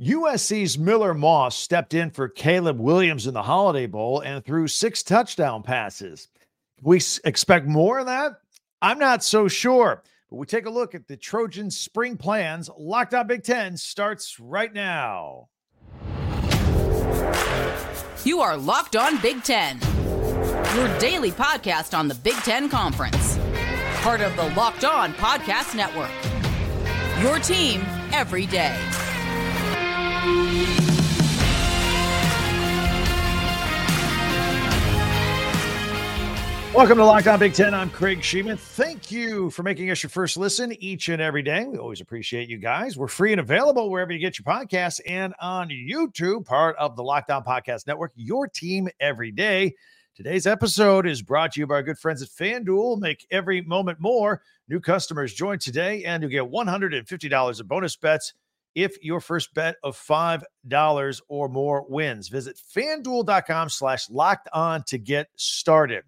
USC's Miller Moss stepped in for Caleb Williams in the Holiday Bowl and threw six touchdown passes. We expect more of that? I'm not so sure. But we take a look at the Trojans' spring plans. Locked on Big Ten starts right now. You are Locked on Big Ten, your daily podcast on the Big Ten Conference, part of the Locked On Podcast Network. Your team every day. Welcome to Locked On Big Ten. I'm Craig Shemon. Thank you for making us your first listen each and every day. We always appreciate you guys. We're free and available wherever you get your podcasts and on YouTube, part of the Locked On Podcast Network, your team every day. Today's episode is brought to you by our good friends at FanDuel. Make every moment more. New customers join today and you get $150 of bonus bets if your first bet of $5 or more wins. Visit fanduel.com slash locked on to get started.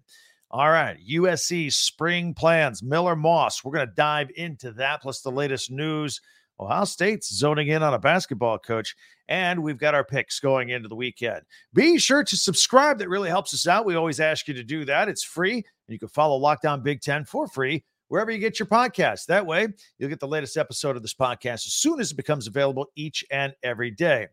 All right, USC spring plans, Miller Moss. We're going to dive into that, plus the latest news. Ohio State's zoning in on a basketball coach, and we've got our picks going into the weekend. Be sure to subscribe. That really helps us out. We always ask you to do that. It's free, and you can follow Locked On Big Ten for free wherever you get your podcast. That way, you'll get the latest episode of this podcast as soon as it becomes available each and every day.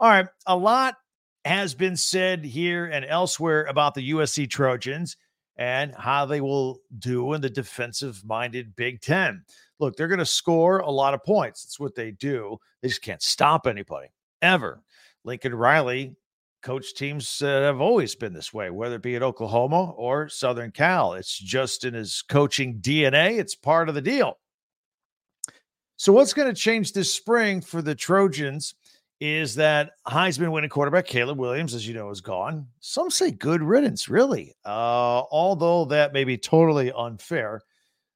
All right, a lot has been said here and elsewhere about the USC Trojans and how they will do in the defensive minded Big Ten. Look, they're going to score a lot of points. That's what they do. They just can't stop anybody ever. Lincoln Riley coach teams that have always been this way, whether it be at Oklahoma or Southern Cal. It's just in his coaching DNA, it's part of the deal. So, what's going to change this spring for the Trojans is that Heisman winning quarterback Caleb Williams, as you know, is gone. Some say good riddance, really. Uh, although that may be totally unfair,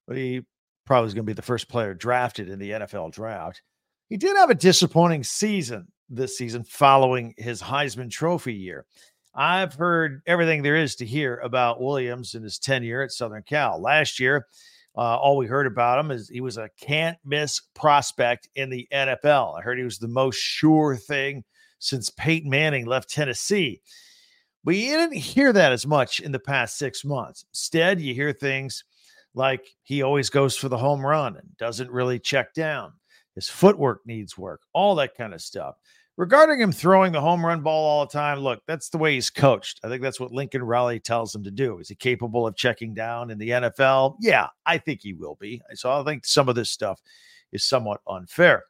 but he probably is going to be the first player drafted in the NFL draft. He did have a disappointing season this season following his Heisman Trophy year. I've heard everything there is to hear about Williams and his tenure at Southern Cal. Last year, uh, all we heard about him is he was a can't miss prospect in the NFL. I heard he was the most sure thing since Peyton Manning left Tennessee. But you didn't hear that as much in the past six months. Instead, you hear things like he always goes for the home run and doesn't really check down. His footwork needs work, all that kind of stuff. Regarding him throwing the home run ball all the time, look, that's the way he's coached. I think that's what Lincoln Riley tells him to do. Is he capable of checking down in the NFL? Yeah, I think he will be. So I think some of this stuff is somewhat unfair.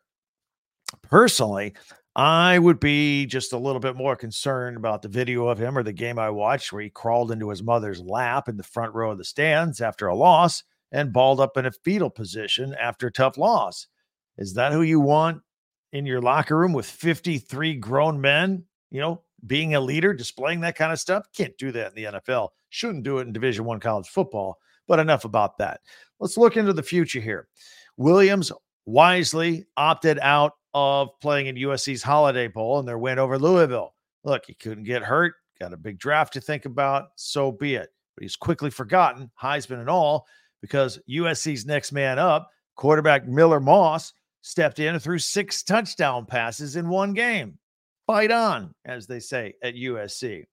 Personally, I would be just a little bit more concerned about the video of him or the game I watched where he crawled into his mother's lap in the front row of the stands after a loss and balled up in a fetal position after a tough loss. Is that who you want in your locker room with 53 grown men, you know, being a leader, displaying that kind of stuff? Can't do that in the NFL. Shouldn't do it in Division 1 college football. But enough about that. Let's look into the future here. Williams wisely opted out of playing in USC's Holiday Bowl and their win over Louisville. Look, he couldn't get hurt, got a big draft to think about, so be it. But he's quickly forgotten, Heisman and all, because USC's next man up, quarterback Miller Moss, stepped in and threw six touchdown passes in one game. Fight on, as they say at USC.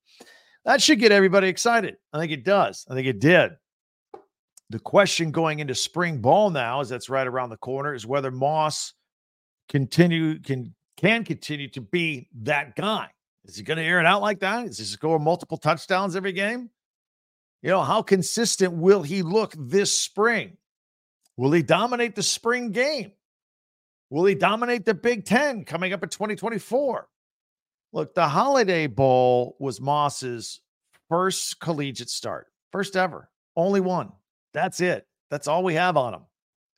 That should get everybody excited. I think it does. I think it did. The question going into spring ball now, as that's right around the corner, is whether Moss continue can can continue to be that guy. Is he going to air it out like that? Is he score multiple touchdowns every game? You know, how consistent will he look this spring? Will he dominate the spring game? Will he dominate the Big Ten coming up in 2024? Look, the Holiday Bowl was Moss's first collegiate start, first ever, only one. That's it. That's all we have on him.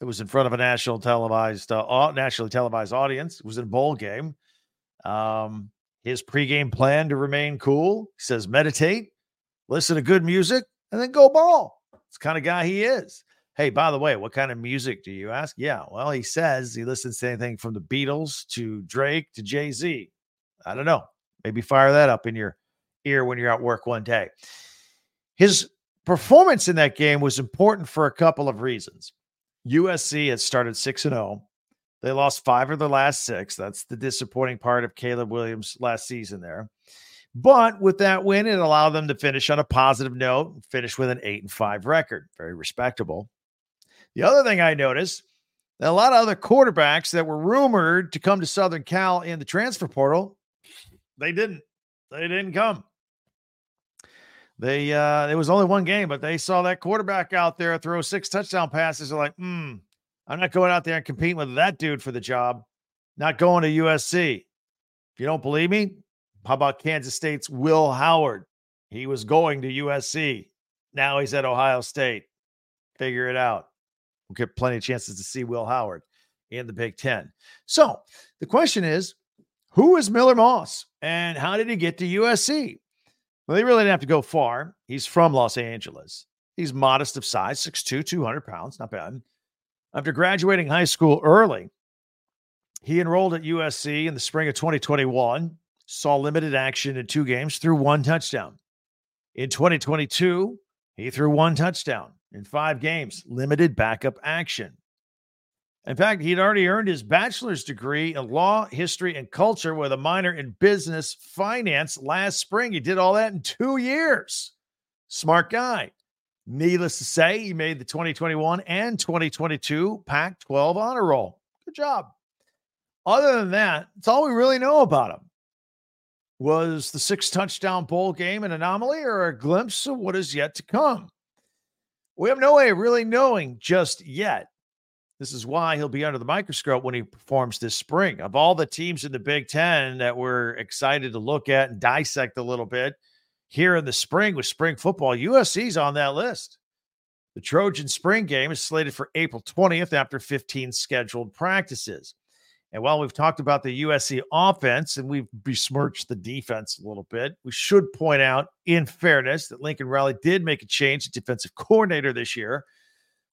It was in front of a national televised, uh, nationally televised audience. It was in a bowl game. Um, his pregame plan to remain cool. He says meditate, listen to good music, and then go ball. It's kind of guy he is. Hey, by the way, what kind of music do you ask? Yeah, well, he says he listens to anything from the Beatles to Drake to Jay Z. I don't know. Maybe fire that up in your ear when you're at work one day. His performance in that game was important for a couple of reasons. USC had started 6 and 0. They lost five of their last six. That's the disappointing part of Caleb Williams' last season there. But with that win, it allowed them to finish on a positive note, finish with an eight and five record. Very respectable. The other thing I noticed that a lot of other quarterbacks that were rumored to come to Southern Cal in the transfer portal, they didn't. They didn't come. They uh it was only one game, but they saw that quarterback out there throw six touchdown passes. They're like, hmm, I'm not going out there and competing with that dude for the job. Not going to USC. If you don't believe me, how about Kansas State's Will Howard? He was going to USC. Now he's at Ohio State. Figure it out. We'll get plenty of chances to see Will Howard in the Big Ten. So the question is who is Miller Moss and how did he get to USC? Well, he really didn't have to go far. He's from Los Angeles. He's modest of size, 6'2, 200 pounds, not bad. After graduating high school early, he enrolled at USC in the spring of 2021 saw limited action in two games, threw one touchdown. In 2022, he threw one touchdown in five games, limited backup action. In fact, he'd already earned his bachelor's degree in law, history, and culture with a minor in business finance last spring. He did all that in two years. Smart guy. Needless to say, he made the 2021 and 2022 Pac 12 honor roll. Good job. Other than that, that's all we really know about him. Was the six touchdown bowl game an anomaly or a glimpse of what is yet to come? We have no way of really knowing just yet. This is why he'll be under the microscope when he performs this spring. Of all the teams in the Big Ten that we're excited to look at and dissect a little bit here in the spring with spring football, USC's on that list. The Trojan spring game is slated for April 20th after 15 scheduled practices. And while we've talked about the USC offense and we've besmirched the defense a little bit, we should point out, in fairness, that Lincoln Riley did make a change at defensive coordinator this year.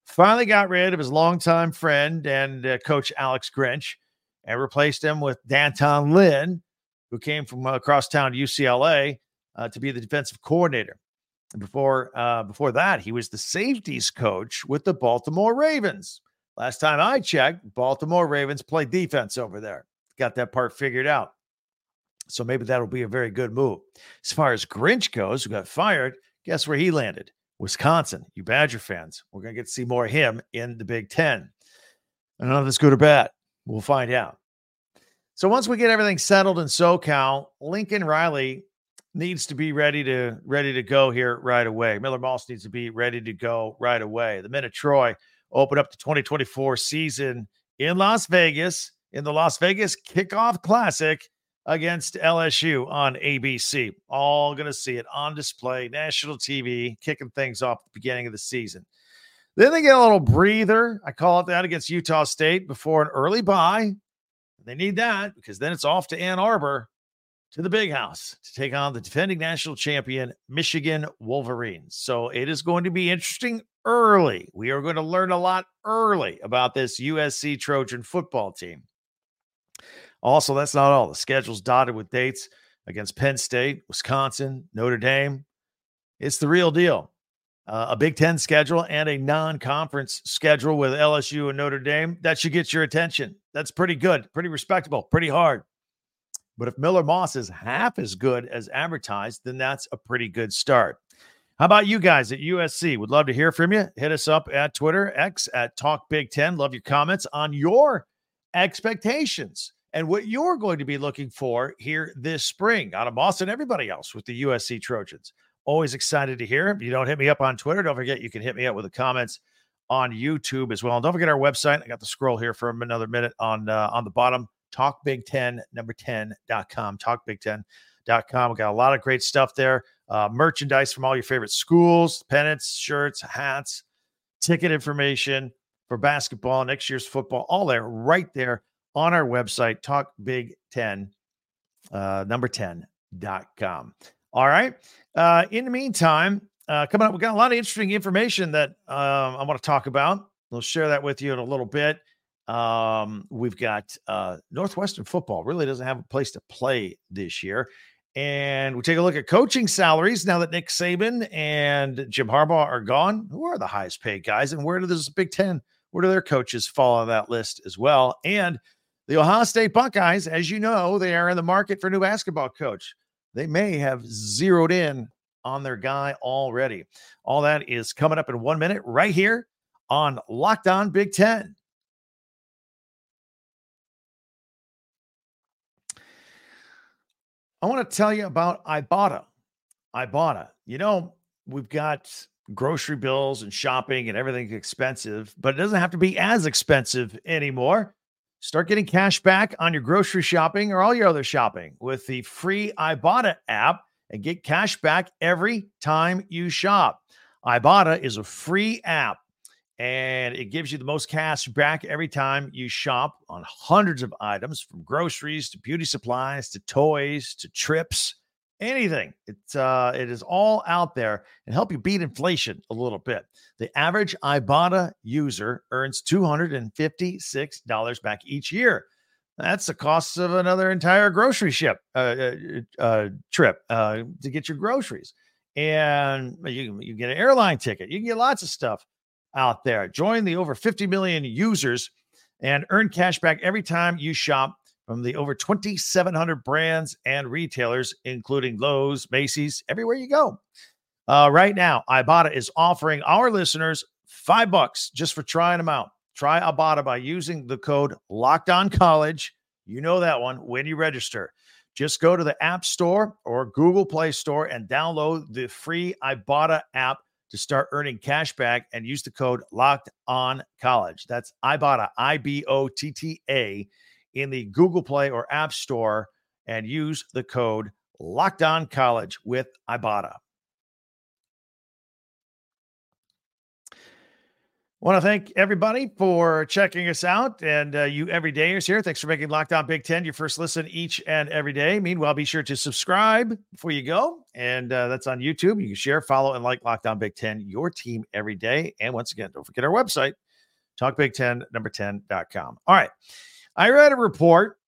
Finally got rid of his longtime friend and uh, coach Alex Grinch and replaced him with D'Anton Lynn, who came from uh, across town to UCLA uh, to be the defensive coordinator. And before uh, before that, he was the safeties coach with the Baltimore Ravens. Last time I checked, Baltimore Ravens play defense over there. Got that part figured out. So maybe that'll be a very good move. As far as Grinch goes, who got fired, guess where he landed? Wisconsin. You Badger fans. We're going to get to see more of him in the Big Ten. I don't know if it's good or bad. We'll find out. So once we get everything settled in SoCal, Lincoln Riley needs to be ready to ready to go here right away. Miller Moss needs to be ready to go right away. The men of Troy open up the 2024 season in Las Vegas in the Las Vegas Kickoff Classic against LSU on ABC. All going to see it on display, national TV, kicking things off at the beginning of the season. Then they get a little breather. I call it that against Utah State before an early bye. They need that because then it's off to Ann Arbor to the big house to take on the defending national champion, Michigan Wolverines. So it is going to be interesting early. We are going to learn a lot early about this USC Trojan football team. Also, that's not all. The schedule's dotted with dates against Penn State, Wisconsin, Notre Dame. It's the real deal. Uh, a Big Ten schedule and a non conference schedule with LSU and Notre Dame. That should get your attention. That's pretty good, pretty respectable, pretty hard. But if Miller Moss is half as good as advertised, then that's a pretty good start. How about you guys at USC? Would love to hear from you. Hit us up at Twitter, X at Talk Big Ten. Love your comments on your expectations and what you're going to be looking for here this spring out of Boston, everybody else with the USC Trojans. Always excited to hear. If you don't hit me up on Twitter, don't forget you can hit me up with the comments on YouTube as well. And don't forget our website. I got the scroll here for another minute on uh, on the bottom. Talk Big Ten number 10.com. Talk Big Ten.com. We got a lot of great stuff there uh, merchandise from all your favorite schools, pennants, shirts, hats, ticket information for basketball, next year's football, all there, right there on our website, Talk Big 10, uh, number 10.com. All right. Uh, in the meantime, uh, coming up, we've got a lot of interesting information that um, I want to talk about. We'll share that with you in a little bit. Um, we've got uh, Northwestern football really doesn't have a place to play this year. And we take a look at coaching salaries now that Nick Saban and Jim Harbaugh are gone. Who are the highest paid guys, and where does this Big Ten? where do their coaches fall on that list as well? And the Ohio State Buckeyes, as you know, they are in the market for a new basketball coach. They may have zeroed in on their guy already. All that is coming up in one minute right here on Locked On Big Ten. I want to tell you about Ibotta. Ibotta. You know, we've got grocery bills and shopping and everything's expensive, but it doesn't have to be as expensive anymore. Start getting cash back on your grocery shopping or all your other shopping with the free Ibotta app and get cash back every time you shop. Ibotta is a free app and it gives you the most cash back every time you shop on hundreds of items from groceries to beauty supplies to toys to trips anything. It's uh it is all out there and help you beat inflation a little bit. The average ibotta user earns $256 back each year. That's the cost of another entire grocery ship uh, uh, uh, trip uh, to get your groceries. And you, you get an airline ticket you can get lots of stuff out there. Join the over 50 million users and earn cash back every time you shop from the over 2,700 brands and retailers, including Lowe's, Macy's, everywhere you go. Uh, right now, Ibotta is offering our listeners five bucks just for trying them out. Try Ibotta by using the code Locked On College. You know that one when you register. Just go to the App Store or Google Play Store and download the free Ibotta app to start earning cash back and use the code locked on college. That's Ibotta, I B O T T A, in the Google Play or App Store and use the code locked on college with Ibotta. Want to thank everybody for checking us out and uh, you everydayers here. Thanks for making Locked On Big Ten your first listen each and every day. Meanwhile, be sure to subscribe before you go. And uh, that's on YouTube. You can share, follow, and like Locked On Big Ten, your team every day. And once again, don't forget our website, talkbig10, number 10.com. All right. I read a report,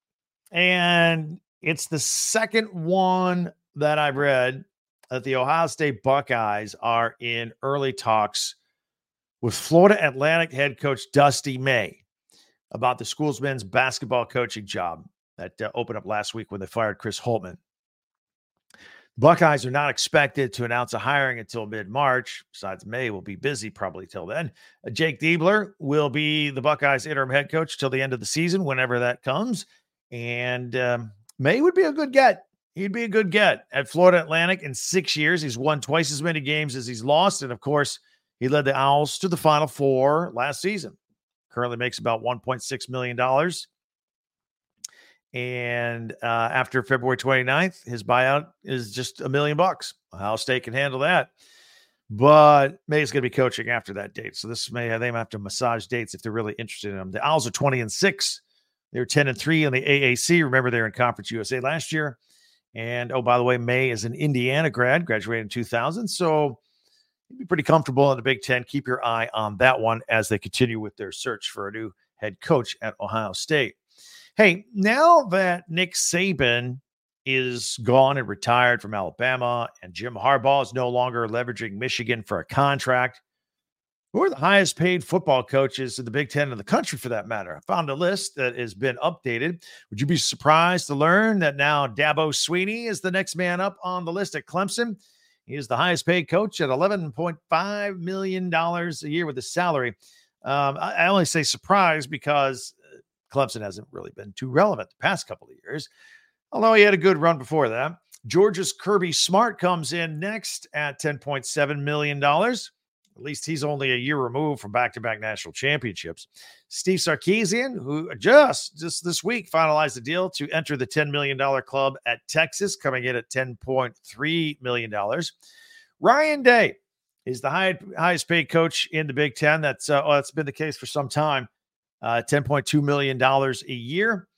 and it's the second one that I've read that the Ohio State Buckeyes are in early talks with Florida Atlantic head coach Dusty May about the school's men's basketball coaching job that uh, opened up last week when they fired Chris Holtmann. Buckeyes are not expected to announce a hiring until mid March. Besides, May will be busy probably till then. Uh, Jake Diebler will be the Buckeyes interim head coach till the end of the season, whenever that comes. And um, May would be a good get. He'd be a good get at Florida Atlantic in six years. He's won twice as many games as he's lost. And of course, he led the Owls to the Final Four last season. Currently makes about $1.6 million. And uh, after February 29th, his buyout is just a million bucks. Ohio State can handle that. But May's going to be coaching after that date. So this may they might have to massage dates if they're really interested in him. The Owls are 20 and 6. They're 10 and 3 in the AAC. Remember, they're in Conference USA last year. And oh, by the way, May is an Indiana grad, graduated in 2000. So you'd be pretty comfortable in the Big Ten. Keep your eye on that one as they continue with their search for a new head coach at Ohio State. Hey, now that Nick Saban is gone and retired from Alabama, and Jim Harbaugh is no longer leveraging Michigan for a contract, who are the highest paid football coaches in the Big Ten in the country for that matter? I found a list that has been updated. Would you be surprised to learn that now Dabo Swinney is the next man up on the list at Clemson? He is the highest paid coach at $11.5 million a year with his salary. Um, I, I, only say surprise because uh, Clemson hasn't really been too relevant the past couple of years, although he had a good run before that. Georgia's Kirby Smart comes in next at $10.7 million. At least he's only a year removed from back-to-back national championships. Steve Sarkisian, who just just this week finalized the deal to enter the $10 million club at Texas, coming in at $10.3 million. Ryan Day is the high, highest paid coach in the Big Ten. That's uh, well, that's been the case for some time. Uh, $10.2 million a year.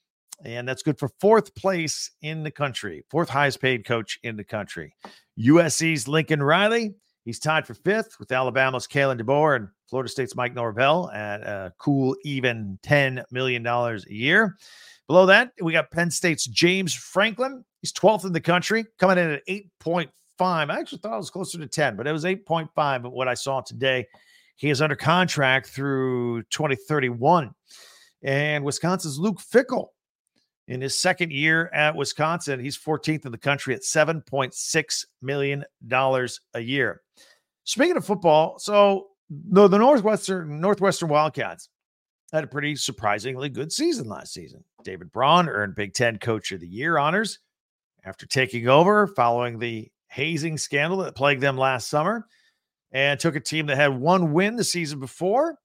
And that's good for fourth place in the country, fourth highest paid coach in the country. USC's Lincoln Riley He's tied for fifth with Alabama's Kalen DeBoer and Florida State's Mike Norvell at a cool, even $10 million a year. Below that, we got Penn State's James Franklin. He's 12th in the country, coming in at 8.5. I actually thought it was closer to 10, but it was 8.5 of what I saw today He is under contract through 2031. And Wisconsin's Luke Fickell in his second year at Wisconsin, he's 14th in the country at $7.6 million a year. Speaking of football, so the, the Northwestern Northwestern Wildcats had a pretty surprisingly good season last season. David Braun earned Big Ten Coach of the Year honors after taking over following the hazing scandal that plagued them last summer and took a team that had one win the season before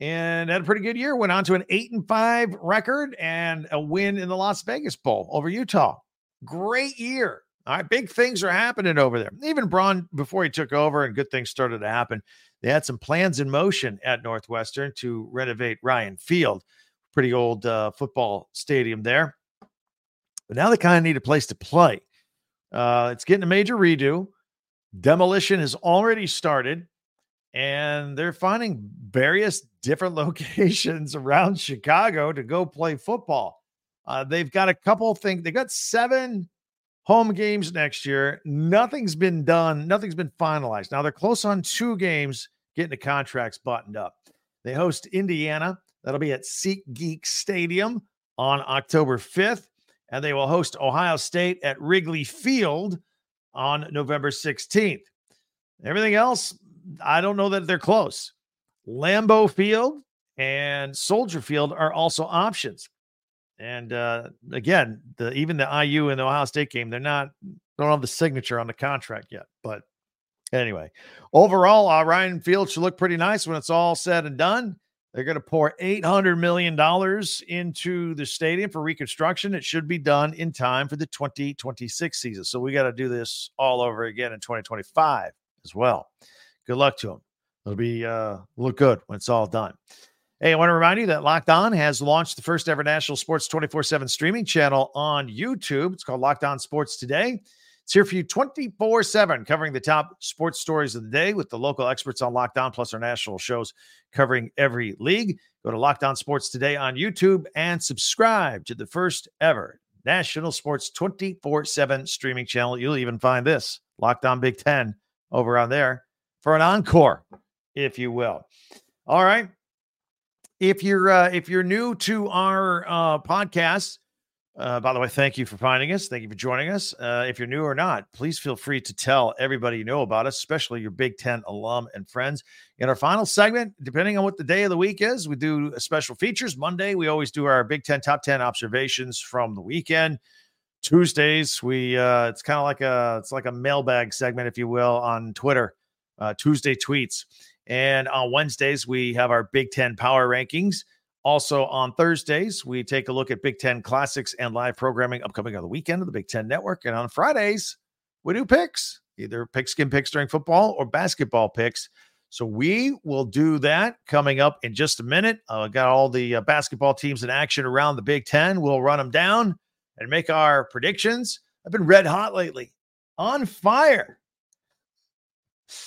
and had a pretty good year. Went on to an eight and five record and a win in the Las Vegas Bowl over Utah. Great year. All right, big things are happening over there. Even Braun, before he took over and good things started to happen, they had some plans in motion at Northwestern to renovate Ryan Field, pretty old uh, football stadium there. But now they kind of need a place to play. Uh, it's getting a major redo. Demolition has already started, and they're finding various different locations around Chicago to go play football. Uh, they've got a couple things. They got seven home games next year. Nothing's been done. Nothing's been finalized. Now they're close on two games, getting the contracts buttoned up. They host Indiana. That'll be at SeatGeek Stadium on October 5th. And they will host Ohio State at Wrigley Field on November 16th. Everything else, I don't know that they're close. Lambeau Field and Soldier Field are also options. And uh, again, the even the IU and the Ohio State game, they're not don't have the signature on the contract yet. But anyway, overall, uh, Ryan Field should look pretty nice when it's all said and done. They're going to pour $800 million into the stadium for reconstruction. It should be done in time for the 2026 season. So we got to do this all over again in 2025 as well. Good luck to them. It'll be uh, look good when it's all done. Hey, I want to remind you that Locked On has launched the first ever national sports 24 7 streaming channel on YouTube. It's called Locked On Sports Today. It's here for you 24 7, covering the top sports stories of the day with the local experts on Locked On, plus our national shows covering every league. Go to Locked On Sports Today on YouTube and subscribe to the first ever national sports 24 7 streaming channel. You'll even find this Locked On Big Ten over on there for an encore, if you will. All right if you're uh, if you're new to our uh, podcast, uh, by the way, thank you for finding us. Thank you for joining us. Uh, if you're new or not, please feel free to tell everybody you know about us, especially your Big Ten alum and friends. In our final segment, depending on what the day of the week is, we do special features. Monday, we always do our Big Ten top ten observations from the weekend. Tuesdays, we uh, it's kind of like a it's like a mailbag segment, if you will, on Twitter. Uh, Tuesday tweets. And on Wednesdays, we have our Big Ten power rankings. Also on Thursdays, we take a look at Big Ten classics and live programming upcoming on the weekend of the Big Ten Network. And on Fridays, we do picks, either pigskin picks during football or basketball picks. So we will do that coming up in just a minute. I uh, got all the uh, basketball teams in action around the Big Ten. We'll run them down and make our predictions. I've been red hot lately, on fire.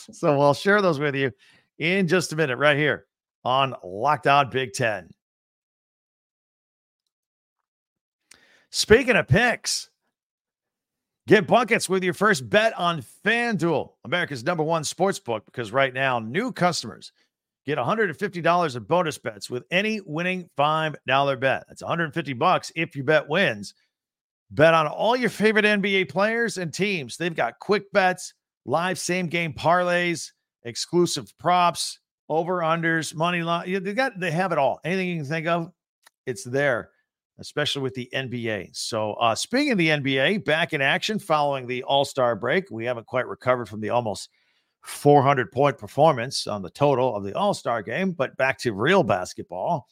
So I'll share those with you in just a minute, right here on Locked On Big Ten. Speaking of picks, get buckets with your first bet on FanDuel, America's number one sports book, because right now, new customers get $150 in bonus bets with any winning $5 bet. That's 150 bucks if your bet wins. Bet on all your favorite NBA players and teams. They've got quick bets, live same game parlays exclusive props, over unders, money line. They got they have it all. Anything you can think of, it's there, especially with the NBA. So uh speaking of the NBA, back in action following the All-Star break. We haven't quite recovered from the almost 400 point performance on the total of the All-Star game, but back to real basketball.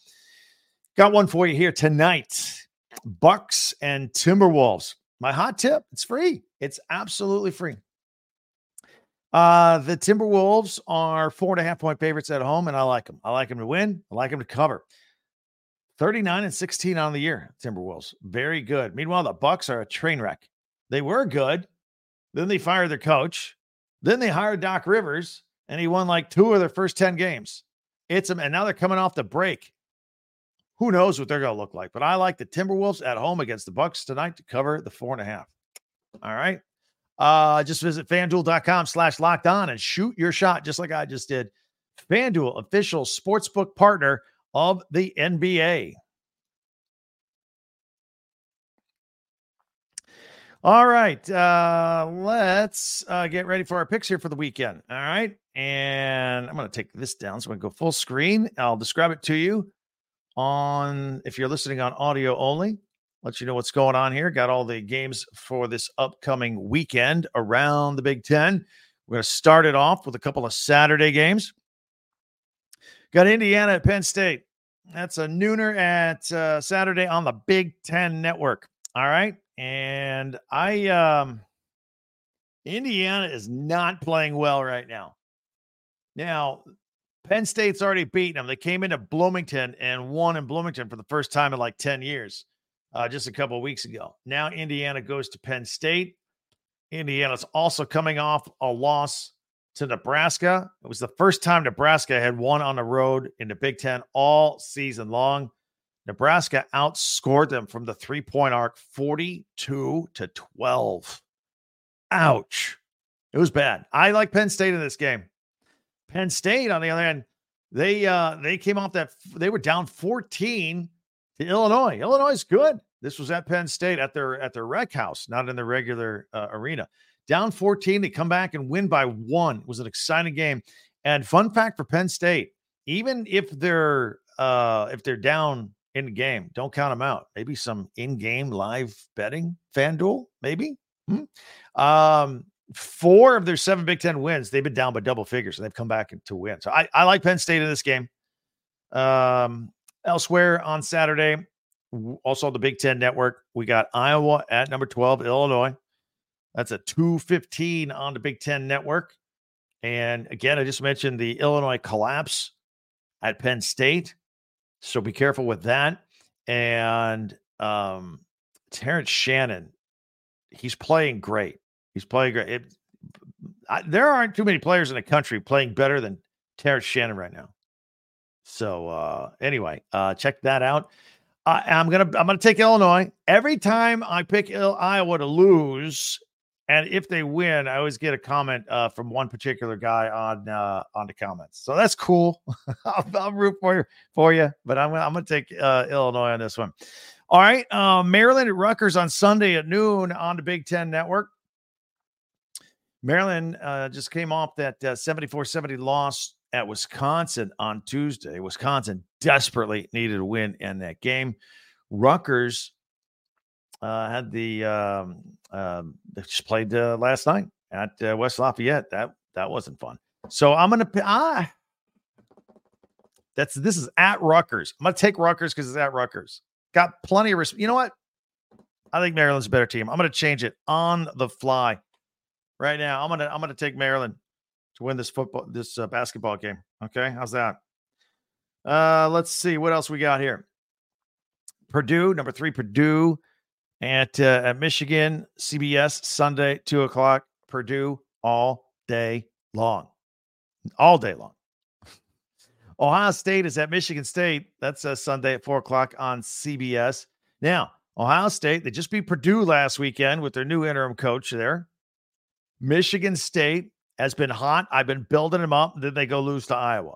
Got one for you here tonight. Bucks and Timberwolves. My hot tip, it's free. It's absolutely free. Uh, the Timberwolves are four and a half point favorites at home, and I like them. I like them to win. I like them to cover. 39 and 16 on the year, Timberwolves. Very good. Meanwhile, the Bucks are a train wreck. They were good. Then they fired their coach. Then they hired Doc Rivers, and he won like two of their first 10 games. It's and now they're coming off the break. Who knows what they're to look like? But I like the Timberwolves at home against the Bucks tonight to cover the four and a half. All right. Uh, just visit fanduel.com slash locked on and shoot your shot, just like I just did. FanDuel, official sportsbook partner of the NBA. All right, uh, let's uh, get ready for our picks here for the weekend. All right, and I'm going to take this down so I can go full screen. I'll describe it to you on if you're listening on audio only. Let you know what's going on here. Got all the games for this upcoming weekend around the Big Ten. We're going to start it off with a couple of Saturday games. Got Indiana at Penn State. That's a nooner at uh, Saturday on the Big Ten Network. All right. And I, um, Indiana is not playing well right now. Now, Penn State's already beaten them. They came into Bloomington and won in Bloomington for the first time in like 10 years, uh, just a couple of weeks ago. Now, Indiana goes to Penn State. Indiana's also coming off a loss to Nebraska. It was the first time Nebraska had won on the road in the Big Ten all season long. Nebraska outscored them from the three point arc 42 to 12. Ouch. It was bad. I like Penn State in this game. Penn State, on the other hand, they uh they came off that they were down 14 Illinois. Illinois is good. This was at Penn State at their at their rec house, not in the regular uh, arena. Down 14, they come back and win by one. It was an exciting game. And fun fact for Penn State, even if they're uh if they're down in the game, don't count them out. Maybe some in-game live betting, FanDuel, maybe. Hmm? Um, four of their seven Big Ten wins, they've been down by double figures, and they've come back to win. So I, I like Penn State in this game. Um, elsewhere on Saturday, also the Big Ten Network, we got Iowa at number 12, Illinois. That's a 215 on the Big Ten Network. And again, I just mentioned the Illinois collapse at Penn State. So be careful with that. And um, Terrence Shannon, he's playing great. He's playing great. It, I, there aren't too many players in the country playing better than Terrence Shannon right now. So uh, anyway, uh, check that out. Uh, I'm gonna I'm gonna take Illinois every time I pick Iowa to lose. And if they win, I always get a comment uh, from one particular guy on uh, on the comments. So that's cool. I'll, I'll, root for you for you, but I'm I'm gonna take uh, Illinois on this one. All right, uh, Maryland at Rutgers on Sunday at noon on the Big Ten Network. Maryland uh, just came off that uh, 74 70 loss at Wisconsin on Tuesday. Wisconsin desperately needed a win in that game. Rutgers uh, had the um, um, just played uh, last night at uh, West Lafayette. That that wasn't fun. So I'm gonna ah, that's this is at Rutgers. I'm gonna take Rutgers because it's at Rutgers. Got plenty of respect. You know what? I think Maryland's a better team. I'm gonna change it on the fly right now. I'm gonna I'm gonna take Maryland to win this football this uh, basketball game. Okay, how's that? Uh, let's see what else we got here. Purdue, number three, Purdue at uh, at Michigan, CBS Sunday, two o'clock. Purdue all day long, all day long. Ohio State is at Michigan State. That's a uh, Sunday at four o'clock on CBS. Now, Ohio State they just beat Purdue last weekend with their new interim coach there. Michigan State has been hot. I've been building them up. Then they go lose to Iowa.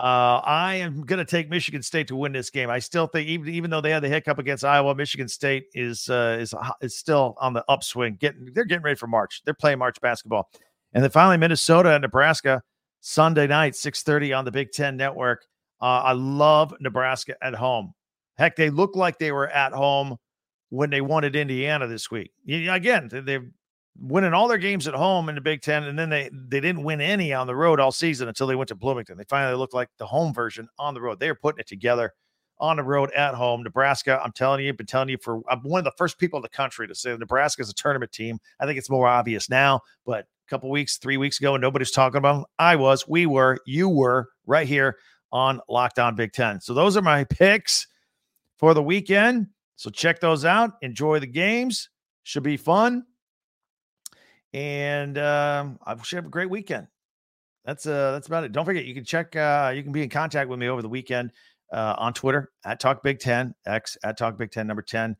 Uh, I am going to take Michigan State to win this game. I still think, even even though they had the hiccup against Iowa, Michigan State is uh, is is still on the upswing. Getting they're getting ready for March. They're playing March basketball, and then finally Minnesota and Nebraska Sunday night, six thirty on the Big Ten Network. Uh, I love Nebraska at home. Heck, they look like they were at home when they at Indiana this week. Again, they've winning all their games at home in the Big Ten, and then they they didn't win any on the road all season until they went to Bloomington. They finally looked like the home version on the road. They are putting it together on the road at home. Nebraska, I'm telling you, I've been telling you for I'm one of the first people in the country to say Nebraska is a tournament team. I think it's more obvious now, but a couple weeks, three weeks ago, and nobody's talking about them. I was, we were, you were right here on Locked On Big Ten. So those are my picks for the weekend. So check those out. Enjoy the games. Should be fun. And um, I wish you have a great weekend. That's uh that's about it. Don't forget, you can check uh you can be in contact with me over the weekend uh on Twitter at Talk Big Ten, X at Talk Big Ten number 10,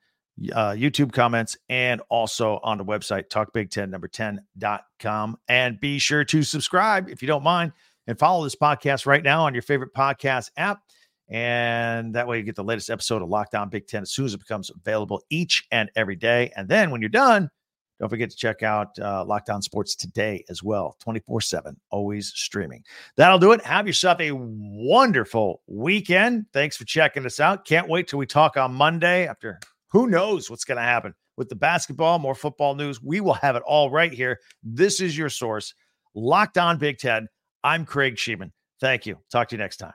uh, YouTube comments, and also on the website, talkbig10 number 10.com. And be sure to subscribe if you don't mind. and follow this podcast right now on your favorite podcast app. And that way you get the latest episode of Locked On Big Ten as soon as it becomes available each and every day. And then when you're done, don't forget to check out uh, Locked On Sports today as well, 24 7, always streaming. That'll do it. Have yourself a wonderful weekend. Thanks for checking us out. Can't wait till we talk on Monday after who knows what's going to happen with the basketball, more football news. We will have it all right here. This is your source, Locked On Big Ten. I'm Craig Shemon. Thank you. Talk to you next time.